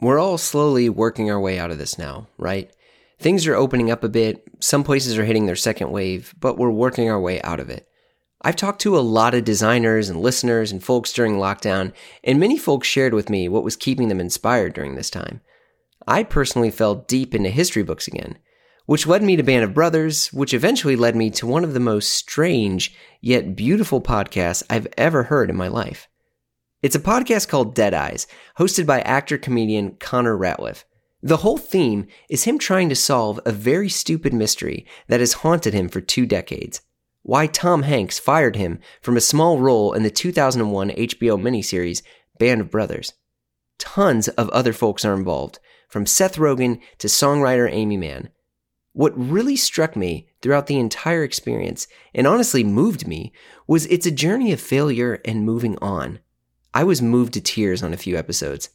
we're all slowly working our way out of this now, right? Things are opening up a bit. Some places are hitting their second wave, but we're working our way out of it. I've talked to a lot of designers and listeners and folks during lockdown, and many folks shared with me what was keeping them inspired during this time. I personally fell deep into history books again, which led me to Band of Brothers, which eventually led me to one of the most strange yet beautiful podcasts I've ever heard in my life. It's a podcast called Dead Eyes, hosted by actor comedian Connor Ratliff. The whole theme is him trying to solve a very stupid mystery that has haunted him for two decades. Why Tom Hanks fired him from a small role in the 2001 HBO miniseries Band of Brothers. Tons of other folks are involved, from Seth Rogen to songwriter Aimee Mann. What really struck me throughout the entire experience, and honestly moved me, was it's a journey of failure and moving on. I was moved to tears on a few episodes.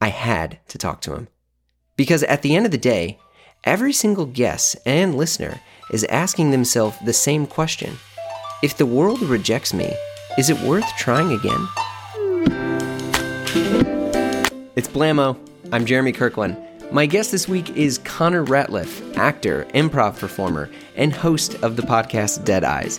I had to talk to him. Because at the end of the day, every single guest and listener is asking themselves the same question If the world rejects me, is it worth trying again? It's Blamo. I'm Jeremy Kirkland. My guest this week is Connor Ratliff, actor, improv performer, and host of the podcast Dead Eyes.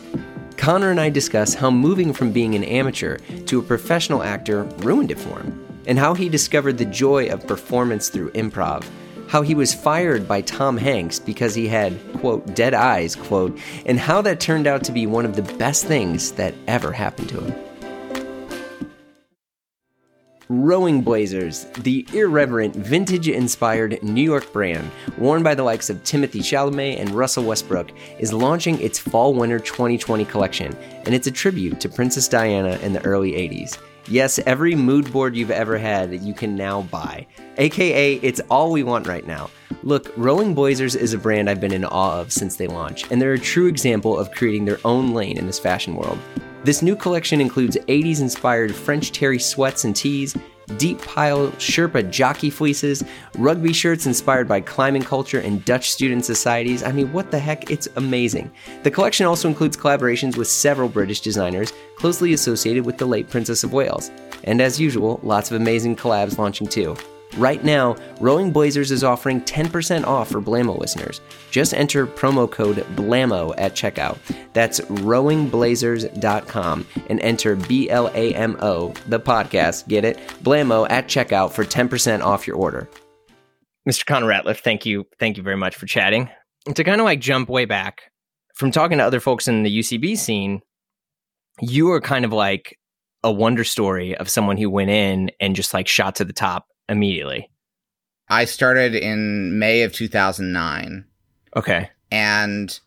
Connor and I discuss how moving from being an amateur to a professional actor ruined it for him, and how he discovered the joy of performance through improv, how he was fired by Tom Hanks because he had, quote, dead eyes, quote, and how that turned out to be one of the best things that ever happened to him. Rowing Blazers, the irreverent, vintage inspired New York brand, worn by the likes of Timothy Chalamet and Russell Westbrook, is launching its Fall Winter 2020 collection, and it's a tribute to Princess Diana in the early 80s. Yes, every mood board you've ever had, you can now buy. AKA, it's all we want right now. Look, Rowing Blazers is a brand I've been in awe of since they launched, and they're a true example of creating their own lane in this fashion world. This new collection includes 80s inspired French terry sweats and tees, deep pile Sherpa jockey fleeces, rugby shirts inspired by climbing culture and Dutch student societies. I mean, what the heck? It's amazing. The collection also includes collaborations with several British designers closely associated with the late Princess of Wales. And as usual, lots of amazing collabs launching too. Right now, Rowing Blazers is offering 10% off for Blamo listeners. Just enter promo code BLAMO at checkout. That's rowingblazers.com and enter B L A M O, the podcast, get it? Blamo at checkout for 10% off your order. Mr. Connor Ratliff, thank you. Thank you very much for chatting. To kind of like jump way back from talking to other folks in the UCB scene, you are kind of like a wonder story of someone who went in and just like shot to the top immediately. I started in May of 2009. Okay. And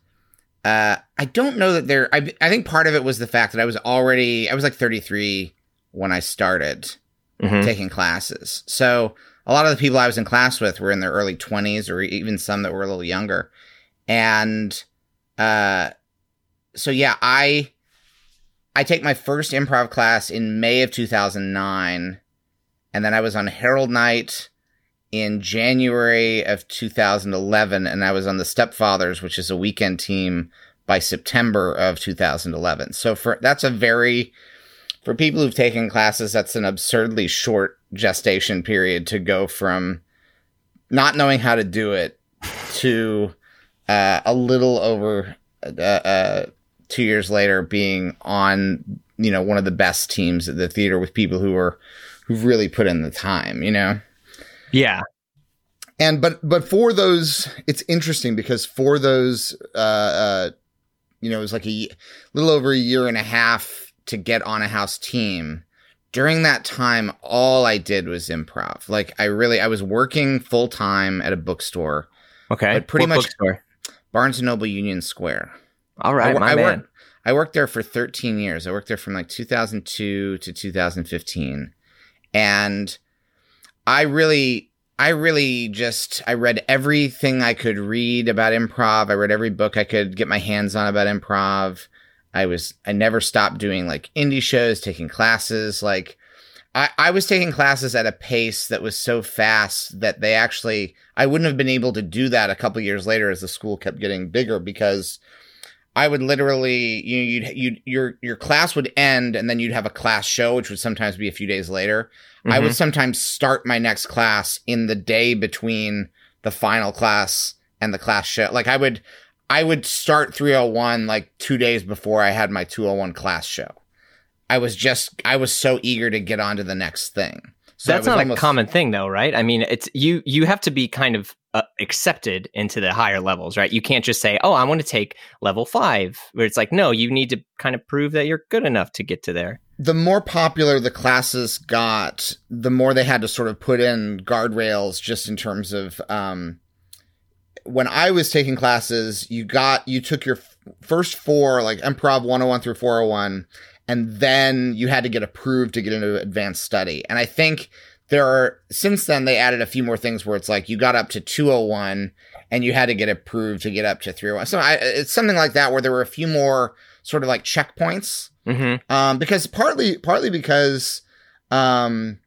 uh, I don't know that there, I, I think part of it was the fact that I was already, I was like 33 when I started Mhm. taking classes. So a lot of the people I was in class with were in their early 20s or even some that were a little younger. And uh, so, yeah, I. I take my first improv class in May of 2009 and then I was on Herald Night in January of 2011, and I was on the Stepfathers, which is a weekend team, by September of 2011. So for that's a very for people who've taken classes, that's an absurdly short gestation period to go from not knowing how to do it to uh, a little over uh, uh, two years later being on you know one of the best teams at the theater with people who are who've really put in the time, you know? Yeah. and but but for those it's interesting because for those uh uh You know, it was like a little over a year and a half to get on a house team. During that time, all I did was improv. Like I really, I was working full time at a bookstore, Okay. But pretty What much- bookstore? Barnes and Noble Union Square. All right, I, my I man. worked. I worked there for 13 years. I worked there from like 2002 to 2015, and I really, I really just, I read everything I could read about improv. I read every book I could get my hands on about improv. I was, I never stopped doing like indie shows, taking classes. Like, I, I was taking classes at a pace that was so fast that they actually, I wouldn't have been able to do that a couple years later as the school kept getting bigger because I would literally you you'd, you'd your your class would end and then you'd have a class show which would sometimes be a few days later. Mm-hmm. I would mm-hmm. sometimes start my next class in the day between the final class and the class show. Like I would I would start 301 like 2 days before I had my 201 class show. I was just I was so eager to get on to the next thing. So That's not almost, a common thing though, right? I mean, it's you you have to be kind of uh, accepted into the higher levels, right? You can't just say, "Oh, I want to take level 5." Where it's like, "No, you need to kind of prove that you're good enough to get to there." The more popular the classes got, the more they had to sort of put in guardrails just in terms of um when I was taking classes, you got you took your f- first four like improv 101 through 401 and then you had to get approved to get into advanced study. And I think there are since then they added a few more things where it's like you got up to 201 and you had to get approved to get up to 301. So I, it's something like that where there were a few more sort of like checkpoints. Mm-hmm. Um, because partly partly because um,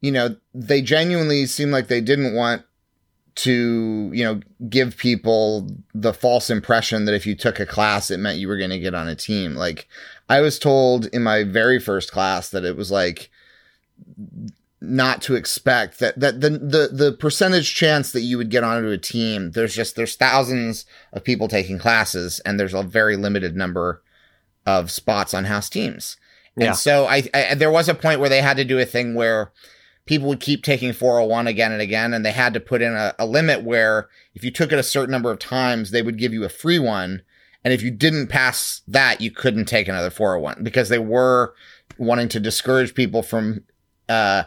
you know they genuinely seemed like they didn't want to you know give people the false impression that if you took a class it meant you were going to get on a team like i was told in my very first class that it was like not to expect that that the the the percentage chance that you would get onto a team there's just there's thousands of people taking classes and there's a very limited number of spots on house teams yeah. and so I, I there was a point where they had to do a thing where people would keep taking 401 again and again, and they had to put in a, a, limit where if you took it a certain number of times, they would give you a free one. And if you didn't pass that, you couldn't take another 401 because they were wanting to discourage people from uh,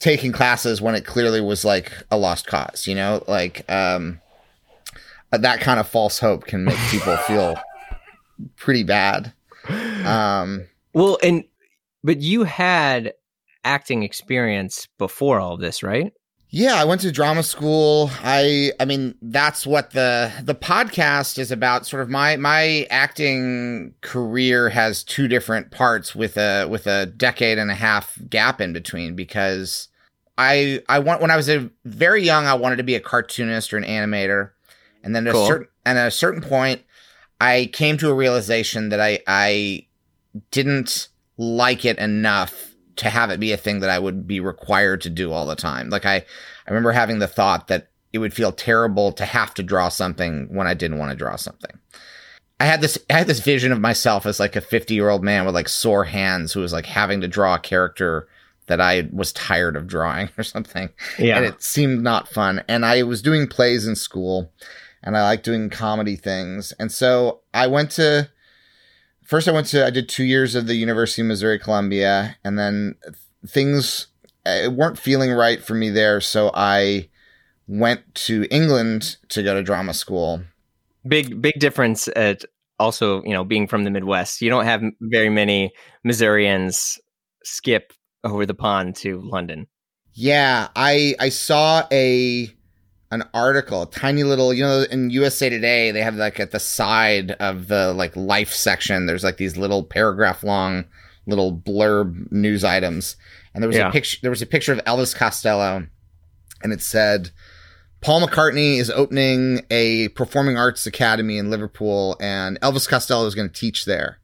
taking classes when it clearly was like a lost cause, you know, like um, that kind of false hope can make people feel pretty bad. Um, well, and but you had acting experience before all of this, right? Yeah, I went to drama school. I I mean, that's what the the podcast is about. Sort of my my acting career has two different parts with a with a decade and a half gap in between because I I want when I was a very young I wanted to be a cartoonist or an animator. And then at cool. a certain and at a certain point I came to a realization that I I didn't like it enough to have it be a thing that I would be required to do all the time. Like I, I remember having the thought that it would feel terrible to have to draw something when I didn't want to draw something. I had this, I had this vision of myself as like a 50 year old man with like sore hands who was like having to draw a character that I was tired of drawing or something. Yeah. And it seemed not fun. And I was doing plays in school and I like doing comedy things. And so I went to, first I went to I did two years of the University of Missouri Columbia, and then things uh, weren't feeling right for me there, so I went to England to go to drama school. Big big difference at also you know being from the Midwest. You don't have very many Missourians skip over the pond to London. Yeah, I I saw a an article, a tiny little, you know, in USA Today, they have like at the side of the like life section, there's like these little paragraph long little blurb news items. And there was yeah. a picture, there was a picture of Elvis Costello and it said, Paul McCartney is opening a performing arts academy in Liverpool and Elvis Costello is going to teach there.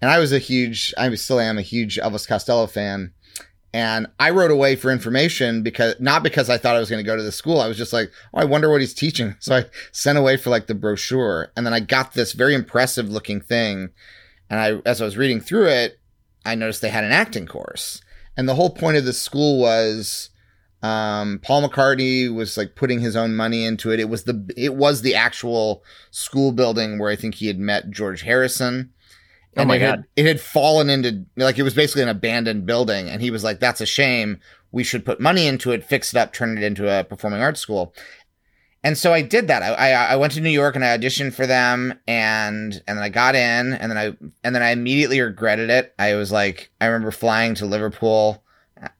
And I was a huge, I still am a huge Elvis Costello fan. And I wrote away for information because not because I thought I was going to go to the school. I was just like, oh, I wonder what he's teaching. So I sent away for like the brochure. And then I got this very impressive looking thing. And I, as I was reading through it, I noticed they had an acting course. And the whole point of the school was, um, Paul McCartney was like putting his own money into it. It was the, it was the actual school building where I think he had met George Harrison. Oh my it god! Had, it had fallen into like it was basically an abandoned building, and he was like, "That's a shame. We should put money into it, fix it up, turn it into a performing arts school." And so I did that. I, I, I went to New York and I auditioned for them, and and then I got in, and then I and then I immediately regretted it. I was like, I remember flying to Liverpool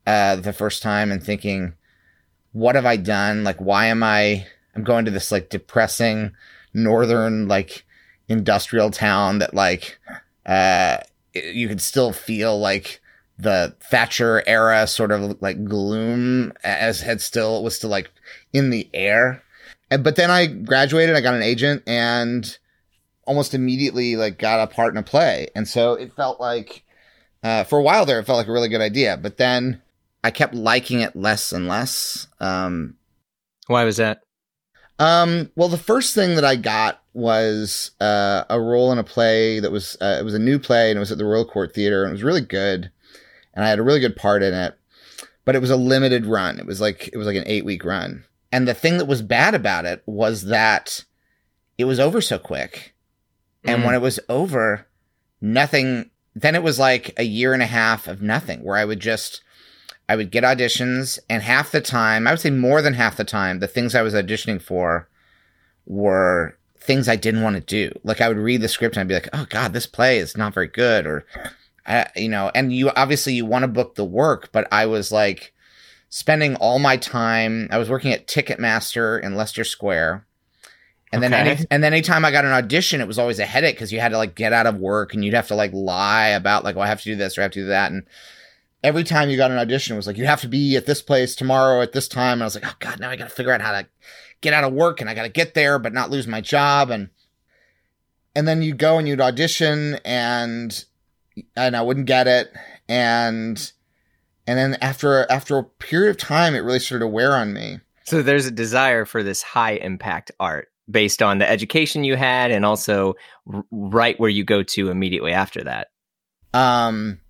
uh, the first time and thinking, "What have I done? Like, why am I? I'm going to this like depressing northern like industrial town that like." Uh, you could still feel like the Thatcher era sort of like gloom as had still was still like in the air. And, but then I graduated, I got an agent and almost immediately like got a part in a play, and so it felt like uh, for a while there, it felt like a really good idea. But then I kept liking it less and less. Um, Why was that? Um, well, the first thing that I got was uh, a role in a play that was uh, it was a new play and it was at the Royal Court Theater and it was really good, and I had a really good part in it, but it was a limited run. It was like it was like an eight week run, and the thing that was bad about it was that it was over so quick, and Mm. when it was over, nothing. Then it was like a year and a half of nothing, where I would just I would get auditions, and half the time, I would say more than half the time, the things I was auditioning for were things I didn't want to do. Like I would read the script and I'd be like, "Oh God, this play is not very good," or, you know. And you obviously you want to book the work, but I was like spending all my time. I was working at Ticketmaster in Leicester Square. And then, any, and then anytime I got an audition, it was always a headache because you had to like get out of work and you'd have to like lie about like, oh, I have to do this or I have to do that. And every time you got an audition, it was like, you have to be at this place tomorrow at this time. And I was like, oh God, now I got to figure out how to get out of work and I got to get there, but not lose my job. And, and then you'd go and you'd audition and, and I wouldn't get it. And, and then after, after a period of time, it really started to wear on me. So there's a desire for this high impact art based on the education you had and also right where you go to immediately after that. Um,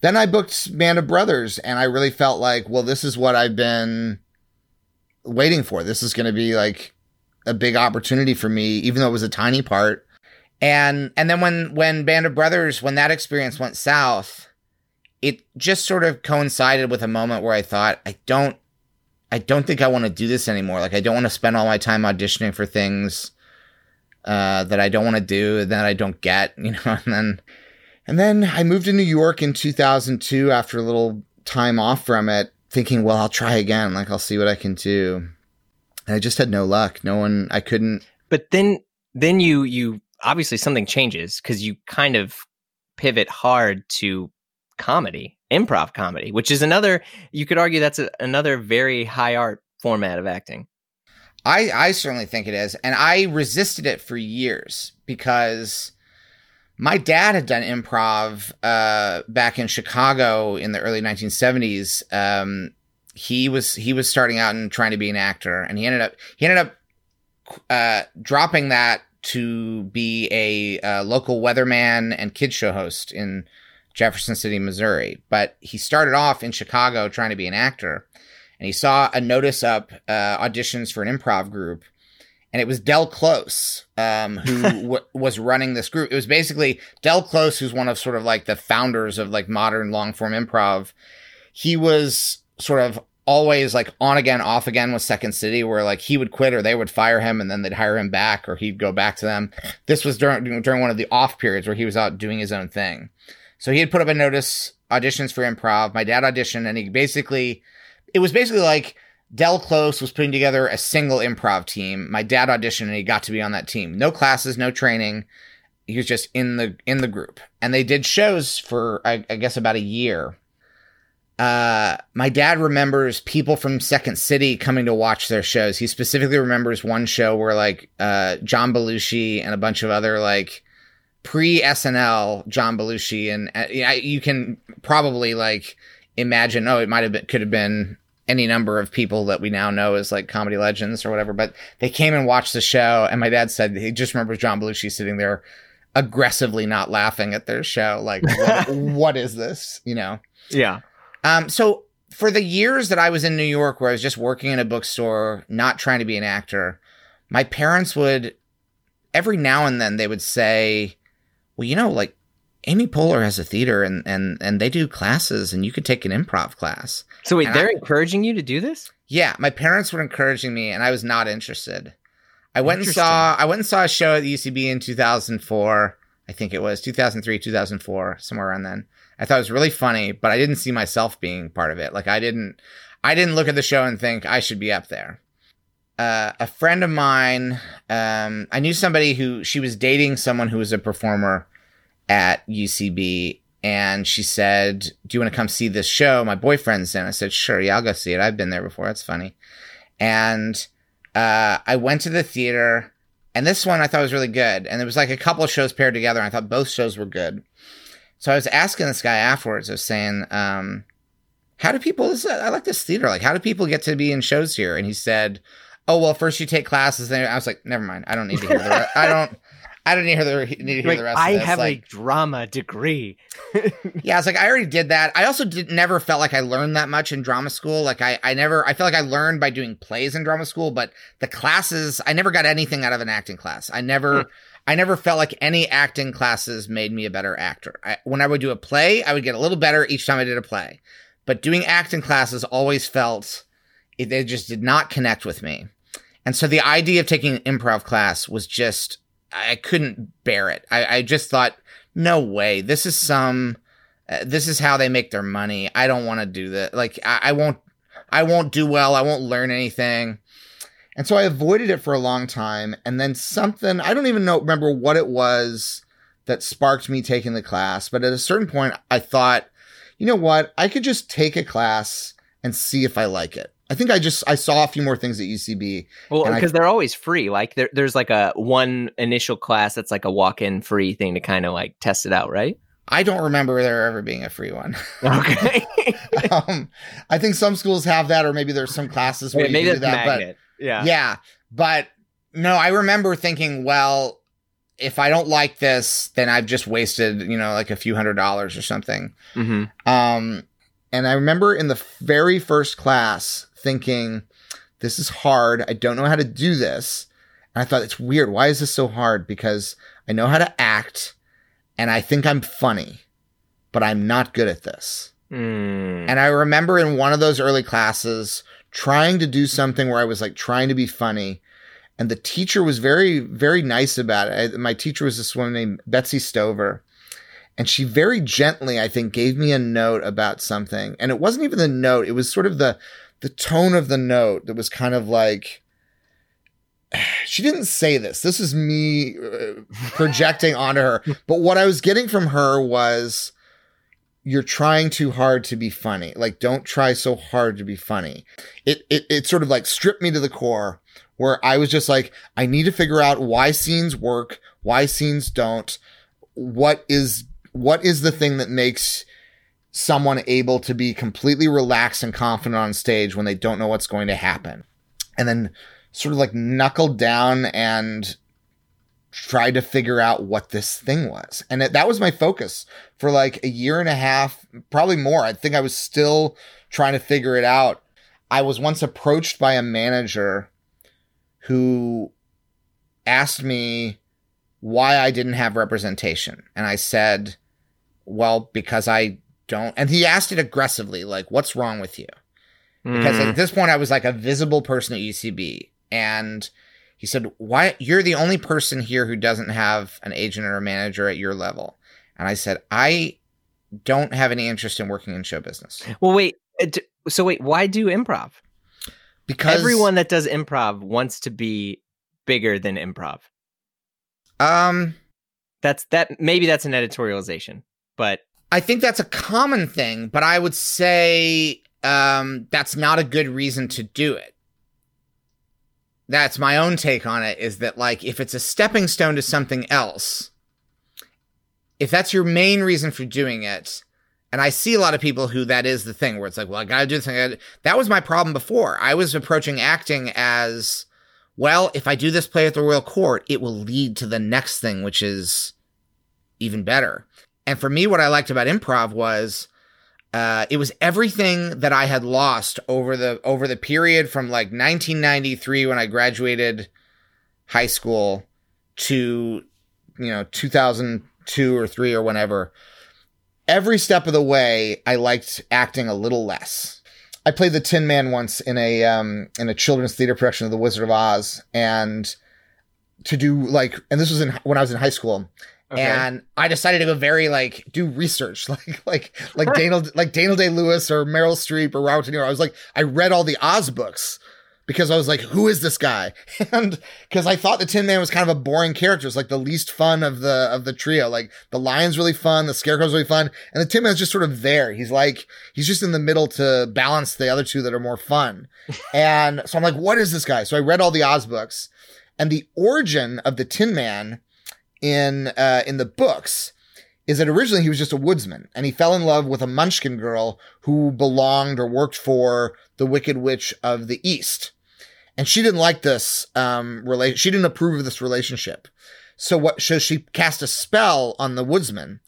then I booked Band of Brothers, and I really felt like, well, this is what I've been waiting for. This is going to be like a big opportunity for me, even though it was a tiny part. And and then when when Band of Brothers, when that experience went south, it just sort of coincided with a moment where I thought, I don't, I don't think I want to do this anymore. Like I don't want to spend all my time auditioning for things uh, that I don't want to do, and that I don't get, you know, and then and then I moved to New York in 2002 after a little time off from it, thinking, well, I'll try again. Like, I'll see what I can do. And I just had no luck. No one, I couldn't. But then then you you obviously something changes cuz you kind of pivot hard to comedy, improv comedy, which is another you could argue that's a, another very high art format of acting. I, I certainly think it is. And I resisted it for years because my dad had done improv uh, back in Chicago in the early 1970s. Um, he was he was starting out and trying to be an actor, and he ended up he ended up uh, dropping that to be a uh, local weatherman and kid show host in Jefferson City, Missouri. But he started off in Chicago trying to be an actor, and he saw a notice up uh, auditions for an improv group, and it was Del Close um, who w- was running this group. It was basically Del Close, who's one of sort of like the founders of like modern long form improv. He was sort of always like on again, off again with Second City, where like he would quit or they would fire him and then they'd hire him back or he'd go back to them. This was during during one of the off periods where he was out doing his own thing. So he had put up a notice auditions for improv. My dad auditioned and he basically it was basically like Del Close was putting together a single improv team. My dad auditioned and he got to be on that team. No classes, no training. He was just in the in the group. And they did shows for I, I guess about a year. Uh, my dad remembers people from Second City coming to watch their shows. He specifically remembers one show where like uh, John Belushi and a bunch of other like pre SNL John Belushi and uh, you can probably like imagine. Oh, it might have been could have been any number of people that we now know as like comedy legends or whatever. But they came and watched the show, and my dad said he just remembers John Belushi sitting there aggressively not laughing at their show. Like, what, what is this? You know. Yeah. Um, so for the years that I was in New York, where I was just working in a bookstore, not trying to be an actor, my parents would every now and then they would say, "Well, you know, like Amy Poehler has a theater, and and and they do classes, and you could take an improv class." So wait, And they're I- encouraging you to do this? Yeah, my parents were encouraging me, and I was not interested. I went and saw I went and saw a show at the UCB in 2004. I think it was 2003, 2004, somewhere around then. I thought it was really funny, but I didn't see myself being part of it. Like I didn't, I didn't look at the show and think I should be up there. Uh, a friend of mine, um, I knew somebody who she was dating someone who was a performer at UCB, and she said, "Do you want to come see this show? My boyfriend's in." I said, "Sure, yeah, I'll go see it. I've been there before. That's funny." And uh, I went to the theater, And this one I thought was really good. And there was like a couple of shows paired together. And I thought both shows were good. So I was asking this guy afterwards, I was saying, um, how do people, this, I like this theater. Like, how do people get to be in shows here? And he said, oh, well, first you take classes. Then I was like, never mind. I don't need to hear the rest. I don't, I don't need to hear the, need to hear Like, the rest I have like, a drama degree. yeah, it's like I already did that. I also did never felt like I learned that much in drama school. Like I, I never I feel like I learned by doing plays in drama school, but the classes I never got anything out of an acting class. I never hmm. I never felt like any acting classes made me a better actor. I, when I would do a play, I would get a little better each time I did a play. But doing acting classes always felt it, they just did not connect with me. And so the idea of taking an improv class was just I couldn't bear it. I, I just thought, no way. This is some. Uh, this is how they make their money. I don't want to do that. Like I, I won't. I won't do well. I won't learn anything. And so I avoided it for a long time. And then something, I don't even know, remember what it was that sparked me taking the class. But at a certain point, I thought, you know what? I could just take a class and see if I like it. I think I just, I saw a few more things at UCB. Well, because they're always free. Like there, there's like a one initial class that's like a walk-in free thing to kind of like test it out, right? I don't remember there ever being a free one. Okay. um, I think some schools have that, or maybe there's some classes where you do that. But yeah. yeah, but no, I remember thinking, well, if I don't like this, then I've just wasted, you know, like a few hundred dollars or something. hmm Um, and I remember in the very first class thinking, this is hard. I don't know how to do this. And I thought, it's weird. Why is this so hard? Because I know how to act and I think I'm funny, but I'm not good at this. Mm. And I remember in one of those early classes trying to do something where I was like trying to be funny. And the teacher was very, very nice about it. I, my teacher was this woman named Betsy Stover. And she very gently, I think, gave me a note about something. And it wasn't even the note, it was sort of the, the tone of the note that was kind of like, she didn't say this. This is me uh, projecting onto her. But what I was getting from her was, you're trying too hard to be funny. Like, don't try so hard to be funny. It, it, it sort of like stripped me to the core where I was just like, I need to figure out why scenes work, why scenes don't. What is, what is the thing that makes someone able to be completely relaxed and confident on stage when they don't know what's going to happen? And then sort of like knuckled down and tried to figure out what this thing was. And it, that was my focus for like a year and a half, probably more. I think I was still trying to figure it out. I was once approached by a manager who asked me why I didn't have representation. And I said, well, because I don't. And he asked it aggressively, like, what's wrong with you? Because Mm. at this point, I was like a visible person at UCB. And he said, Why? You're the only person here who doesn't have an agent or a manager at your level. And I said, I don't have any interest in working in show business. well, wait. uh, So wait, why do improv? Because Everyone that does improv wants to be bigger than improv. Um, That's that. Maybe that's an editorialization, but I think that's a common thing, but I would say um, that's not a good reason to do it. That's my own take on it is that, like, if it's a stepping stone to something else, if that's your main reason for doing it, and I see a lot of people who that is the thing where it's like, well, I gotta do this thing. That was my problem before. I was approaching acting as, well, if I do this play at the Royal Court, it will lead to the next thing, which is even better. And for me, what I liked about improv was uh, it was everything that I had lost over the over the period from like 1993 when I graduated high school to you know 2002 or three or whenever. Every step of the way, I liked acting a little less. I played the Tin Man once in a um, in a children's theater production of The Wizard of Oz, and to do like, and this was in when I was in high school, and I decided to go very like do research, like like like Daniel like Daniel Day Lewis or Meryl Streep or Robert De Niro. I was like, I read all the Oz books because I was like, who is this guy? And because I thought the Tin Man was kind of a boring character, it's like the least fun of the of the trio. Like the Lion's really fun, the Scarecrow's really fun, and the Tin Man's just sort of there. He's like he's just in the middle to balance the other two that are more fun. and so I'm like, what is this guy? So I read all the Oz books. And the origin of the Tin Man in uh, in the books is that originally he was just a woodsman and he fell in love with a munchkin girl who belonged or worked for the wicked witch of the east and she didn't like this um relation she didn't approve of this relationship so what so she cast a spell on the woodsman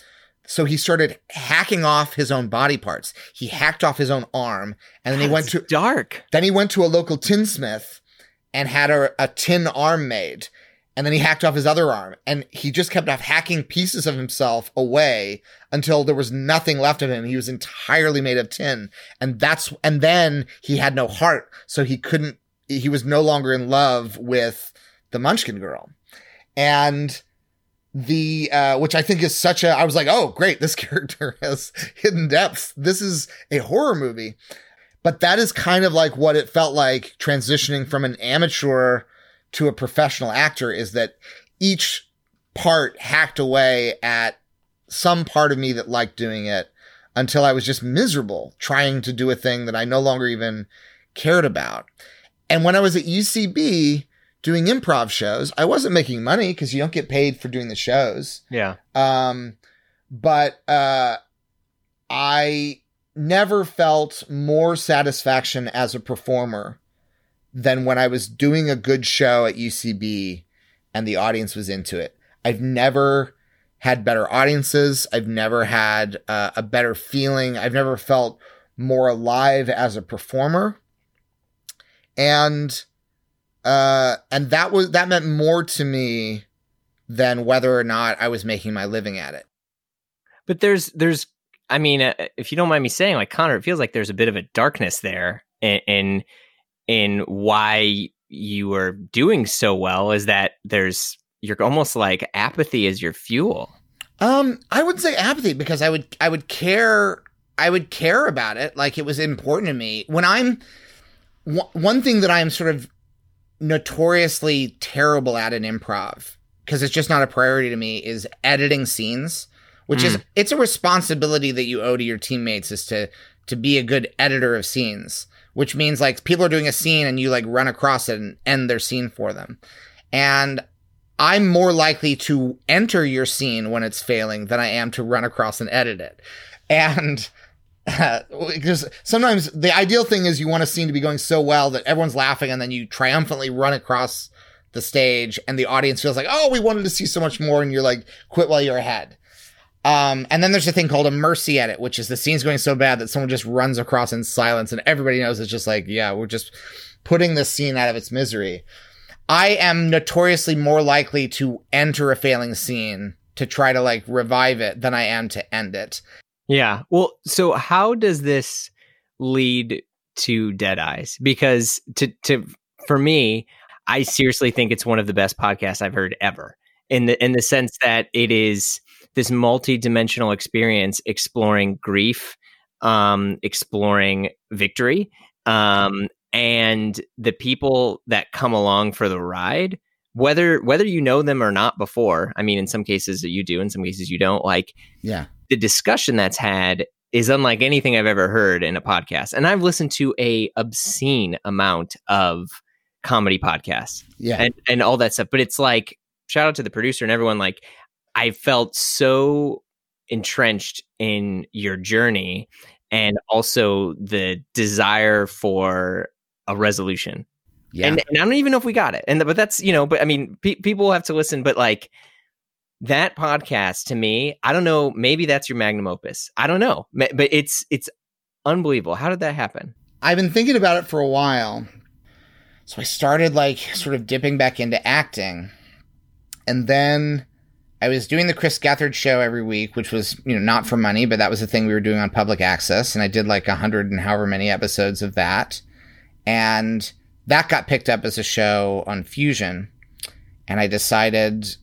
so he started hacking off his own body parts he hacked off his own arm and then he went to dark. then he went to a local tinsmith and had a, a tin arm made. And then he hacked off his other arm. And he just kept off hacking pieces of himself away until there was nothing left of him. He was entirely made of tin. And that's, and then he had no heart. So he couldn't, he was no longer in love with the Munchkin girl. And the, uh, which I think is such a, I was like, oh, great. This character has hidden depths. This is a horror movie but that is kind of like what it felt like transitioning from an amateur to a professional actor is that each part hacked away at some part of me that liked doing it until I was just miserable trying to do a thing that I no longer even cared about. And when I was at UCB doing improv shows, I wasn't making money because you don't get paid for doing the shows. Yeah. Um, but uh, I never felt more satisfaction as a performer than when I was doing a good show at UCB and the audience was into it. I've never had better audiences. I've never had uh, a better feeling. I've never felt more alive as a performer. And uh and that was that meant more to me than whether or not I was making my living at it. But there's there's I mean, uh, if you don't mind me saying, like Connor, it feels like there's a bit of a darkness there in in, in why you are doing so well. Is that there's you're almost like apathy is your fuel. Um, I wouldn't say apathy because I would I would care I would care about it like it was important to me. When I'm w- one thing that I'm sort of notoriously terrible at in improv because it's just not a priority to me is editing scenes, which is it's a responsibility that you owe to your teammates is to to be a good editor of scenes, which means like people are doing a scene and you like run across it and end their scene for them. And I'm more likely to enter your scene when it's failing than I am to run across and edit it. And because sometimes the ideal thing is you want a scene to be going so well that everyone's laughing and then you triumphantly run across the stage and the audience feels like, oh, we wanted to see so much more. And you're like, quit while you're ahead. Um, and then there's a thing called a mercy edit, which is the scene's going so bad that someone just runs across in silence and everybody knows it's just like, yeah, we're just putting this scene out of its misery. I am notoriously more likely to enter a failing scene to try to like revive it than I am to end it. Yeah. Well, so how does this lead to Dead Eyes? Because to to for me, I seriously think it's one of the best podcasts I've heard ever. In the in the sense that it is this multi-dimensional experience exploring grief, um, exploring victory, um, and the people that come along for the ride whether whether you know them or not before i mean in some cases you do in some cases you don't like Yeah. the discussion that's had is unlike anything I've ever heard in a podcast. And I've listened to a obscene amount of comedy podcasts Yeah. and, and all that stuff. But it's like, shout out to the producer and everyone, like, I felt so entrenched in your journey and also the desire for a resolution. yeah. And, and I don't even know if we got it. And but that's you know, but I mean, pe- people have to listen. But like that podcast to me, I don't know. Maybe that's your magnum opus. I don't know, but it's it's unbelievable. How did that happen? I've been thinking about it for a while. So I started like sort of dipping back into acting. And then I was doing the Chris Gethard show every week, which was, you know, not for money, but that was the thing we were doing on public access. And I did like a hundred and however many episodes of that. And that got picked up as a show on Fusion. And I decided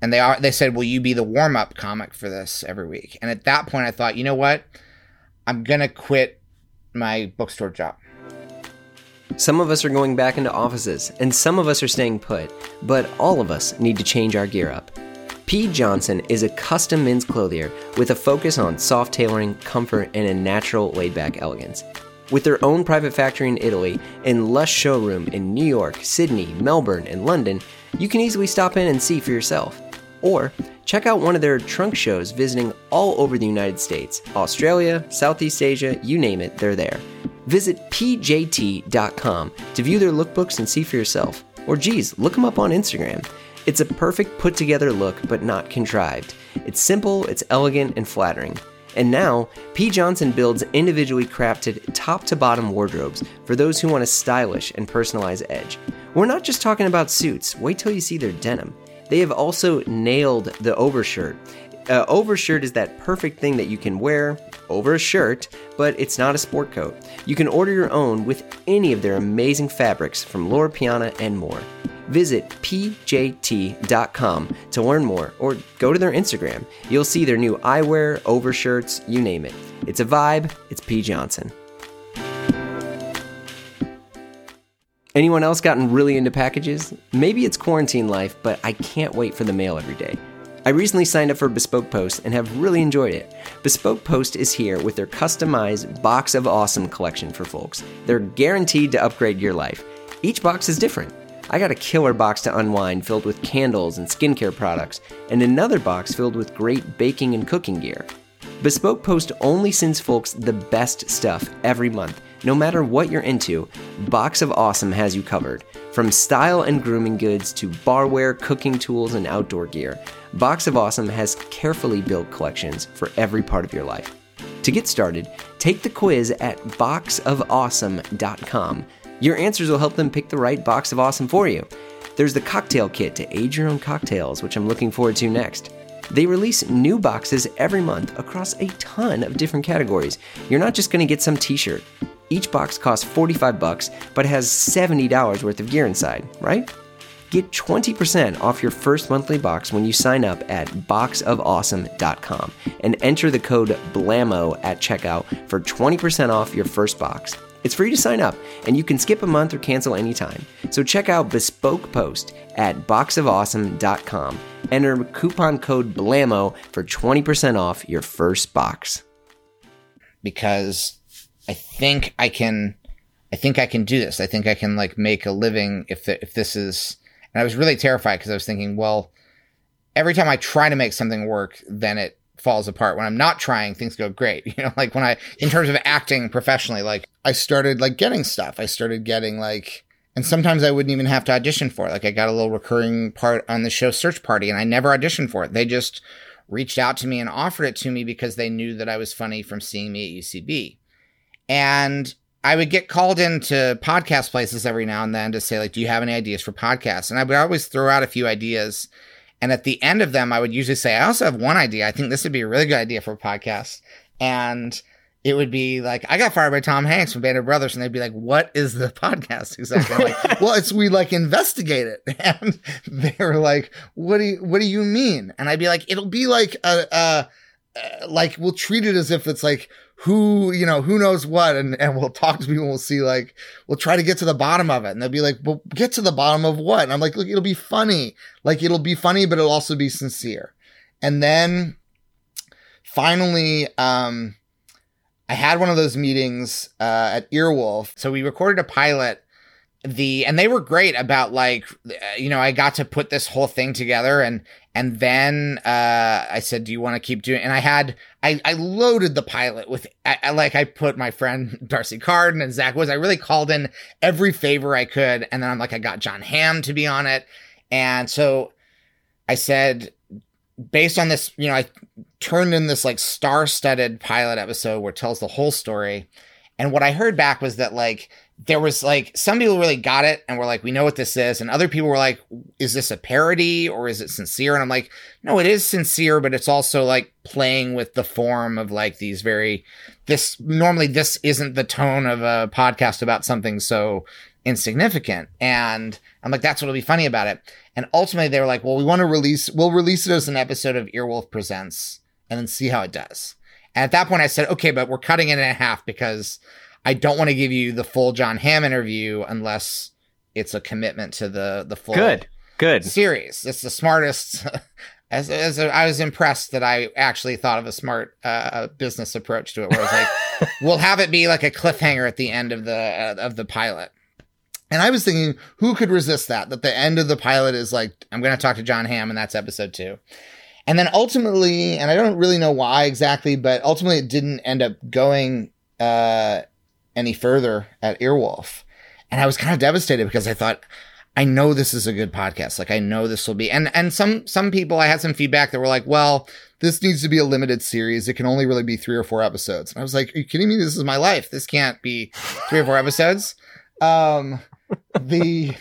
and they are they said, Will you be the warm up comic for this every week? And at that point I thought, you know what? I'm gonna quit my bookstore job. Some of us are going back into offices, and some of us are staying put, but all of us need to change our gear up. P. Johnson is a custom men's clothier with a focus on soft tailoring, comfort, and a natural laid back elegance. With their own private factory in Italy and lush showroom in New York, Sydney, Melbourne, and London, you can easily stop in and see for yourself. Or check out one of their trunk shows visiting all over the United States, Australia, Southeast Asia, you name it, they're there. Visit pjt.com to view their lookbooks and see for yourself. Or geez, look them up on Instagram. It's a perfect put together look, but not contrived. It's simple, it's elegant, and flattering. And now, P. Johnson builds individually crafted top to bottom wardrobes for those who want a stylish and personalized edge. We're not just talking about suits, wait till you see their denim. They have also nailed the overshirt. Uh, overshirt is that perfect thing that you can wear over a shirt, but it's not a sport coat. You can order your own with any of their amazing fabrics from Loro Piana and more. Visit pjt.com to learn more or go to their Instagram. You'll see their new eyewear, overshirts, you name it. It's a vibe, it's P. Johnson. Anyone else gotten really into packages? Maybe it's quarantine life, but I can't wait for the mail every day. I recently signed up for Bespoke Post and have really enjoyed it. Bespoke Post is here with their customized Box of Awesome collection for folks. They're guaranteed to upgrade your life. Each box is different. I got a killer box to unwind filled with candles and skincare products, and another box filled with great baking and cooking gear. Bespoke Post only sends folks the best stuff every month. No matter what you're into, Box of Awesome has you covered. From style and grooming goods to barware, cooking tools, and outdoor gear, Box of Awesome has carefully built collections for every part of your life. To get started, take the quiz at boxofawesome.com. Your answers will help them pick the right box of awesome for you. There's the cocktail kit to age your own cocktails, which I'm looking forward to next. They release new boxes every month across a ton of different categories. You're not just going to get some t-shirt. Each box costs 45 bucks, but has $70 worth of gear inside, right? Get 20% off your first monthly box when you sign up at boxofawesome.com and enter the code BLAMO at checkout for 20% off your first box. It's free to sign up, and you can skip a month or cancel anytime. So check out Bespoke Post at boxofawesome.com. Enter coupon code BLAMO for 20% off your first box. because I think I can, I think I can do this. I think I can like make a living if the, if this is. And I was really terrified because I was thinking, well, every time I try to make something work, then it falls apart. When I'm not trying, things go great. You know, like when I, in terms of acting professionally, like I started like getting stuff. I started getting like, and sometimes I wouldn't even have to audition for it. Like I got a little recurring part on the show Search Party and I never auditioned for it. They just reached out to me and offered it to me because they knew that I was funny from seeing me at UCB. And I would get called into podcast places every now and then to say, like, do you have any ideas for podcasts? And I would always throw out a few ideas. And at the end of them, I would usually say, I also have one idea. I think this would be a really good idea for a podcast. And it would be like, I got fired by Tom Hanks from Band of Brothers. And they'd be like, what is the podcast exactly? I'm like, well, it's we like investigate it. And they were like, what do you, what do you mean? And I'd be like, it'll be like a, a, uh, like we'll treat it as if it's like who you know who knows what and and we'll talk to people and we'll see like we'll try to get to the bottom of it. And they'll be like well get to the bottom of what? And i'm like look it'll be funny. Like it'll be funny but it'll also be sincere. And then finally um i had one of those meetings uh at earwolf. So we recorded a pilot. The and they were great about like uh, you know i got to put this whole thing together and and then uh i said do you want to keep doing and i had i i loaded the pilot with I, I like i put my friend D'Arcy Carden and zach woods i really called in every favor i could and then i'm like i got john hamm to be on it. And so i said based on this you know i turned in this like star-studded pilot episode where it tells the whole story. And what i heard back was that like there was like some people really got it and were like, we know what this is. And other people were like, is this a parody or is it sincere? And I'm like, no, it is sincere, but it's also like playing with the form of like these very, this normally this isn't the tone of a podcast about something so insignificant. And I'm like, that's what'll be funny about it. And ultimately they were like, well, we want to release, we'll release it as an episode of Earwolf Presents and then see how it does. And at that point I said, okay, but we're cutting it in half because I don't want to give you the full John Hamm interview unless it's a commitment to the the full Good. Good. series. It's the smartest as, as a, I was impressed that I actually thought of a smart uh, business approach to it, where I was like, we'll have it be like a cliffhanger at the end of the uh, of the pilot. And I was thinking, who could resist that? That the end of the pilot is like, I'm going to talk to John Hamm, and that's episode two. And then ultimately, and I don't really know why exactly, but ultimately it didn't end up going uh, any further at Earwolf. And I was kind of devastated because I thought, I know this is a good podcast. Like I know this will be. And and some some people I had some feedback that were like, well, this needs to be a limited series. It can only really be three or four episodes. And I was like, are you kidding me? This is my life. This can't be three or four episodes. Um the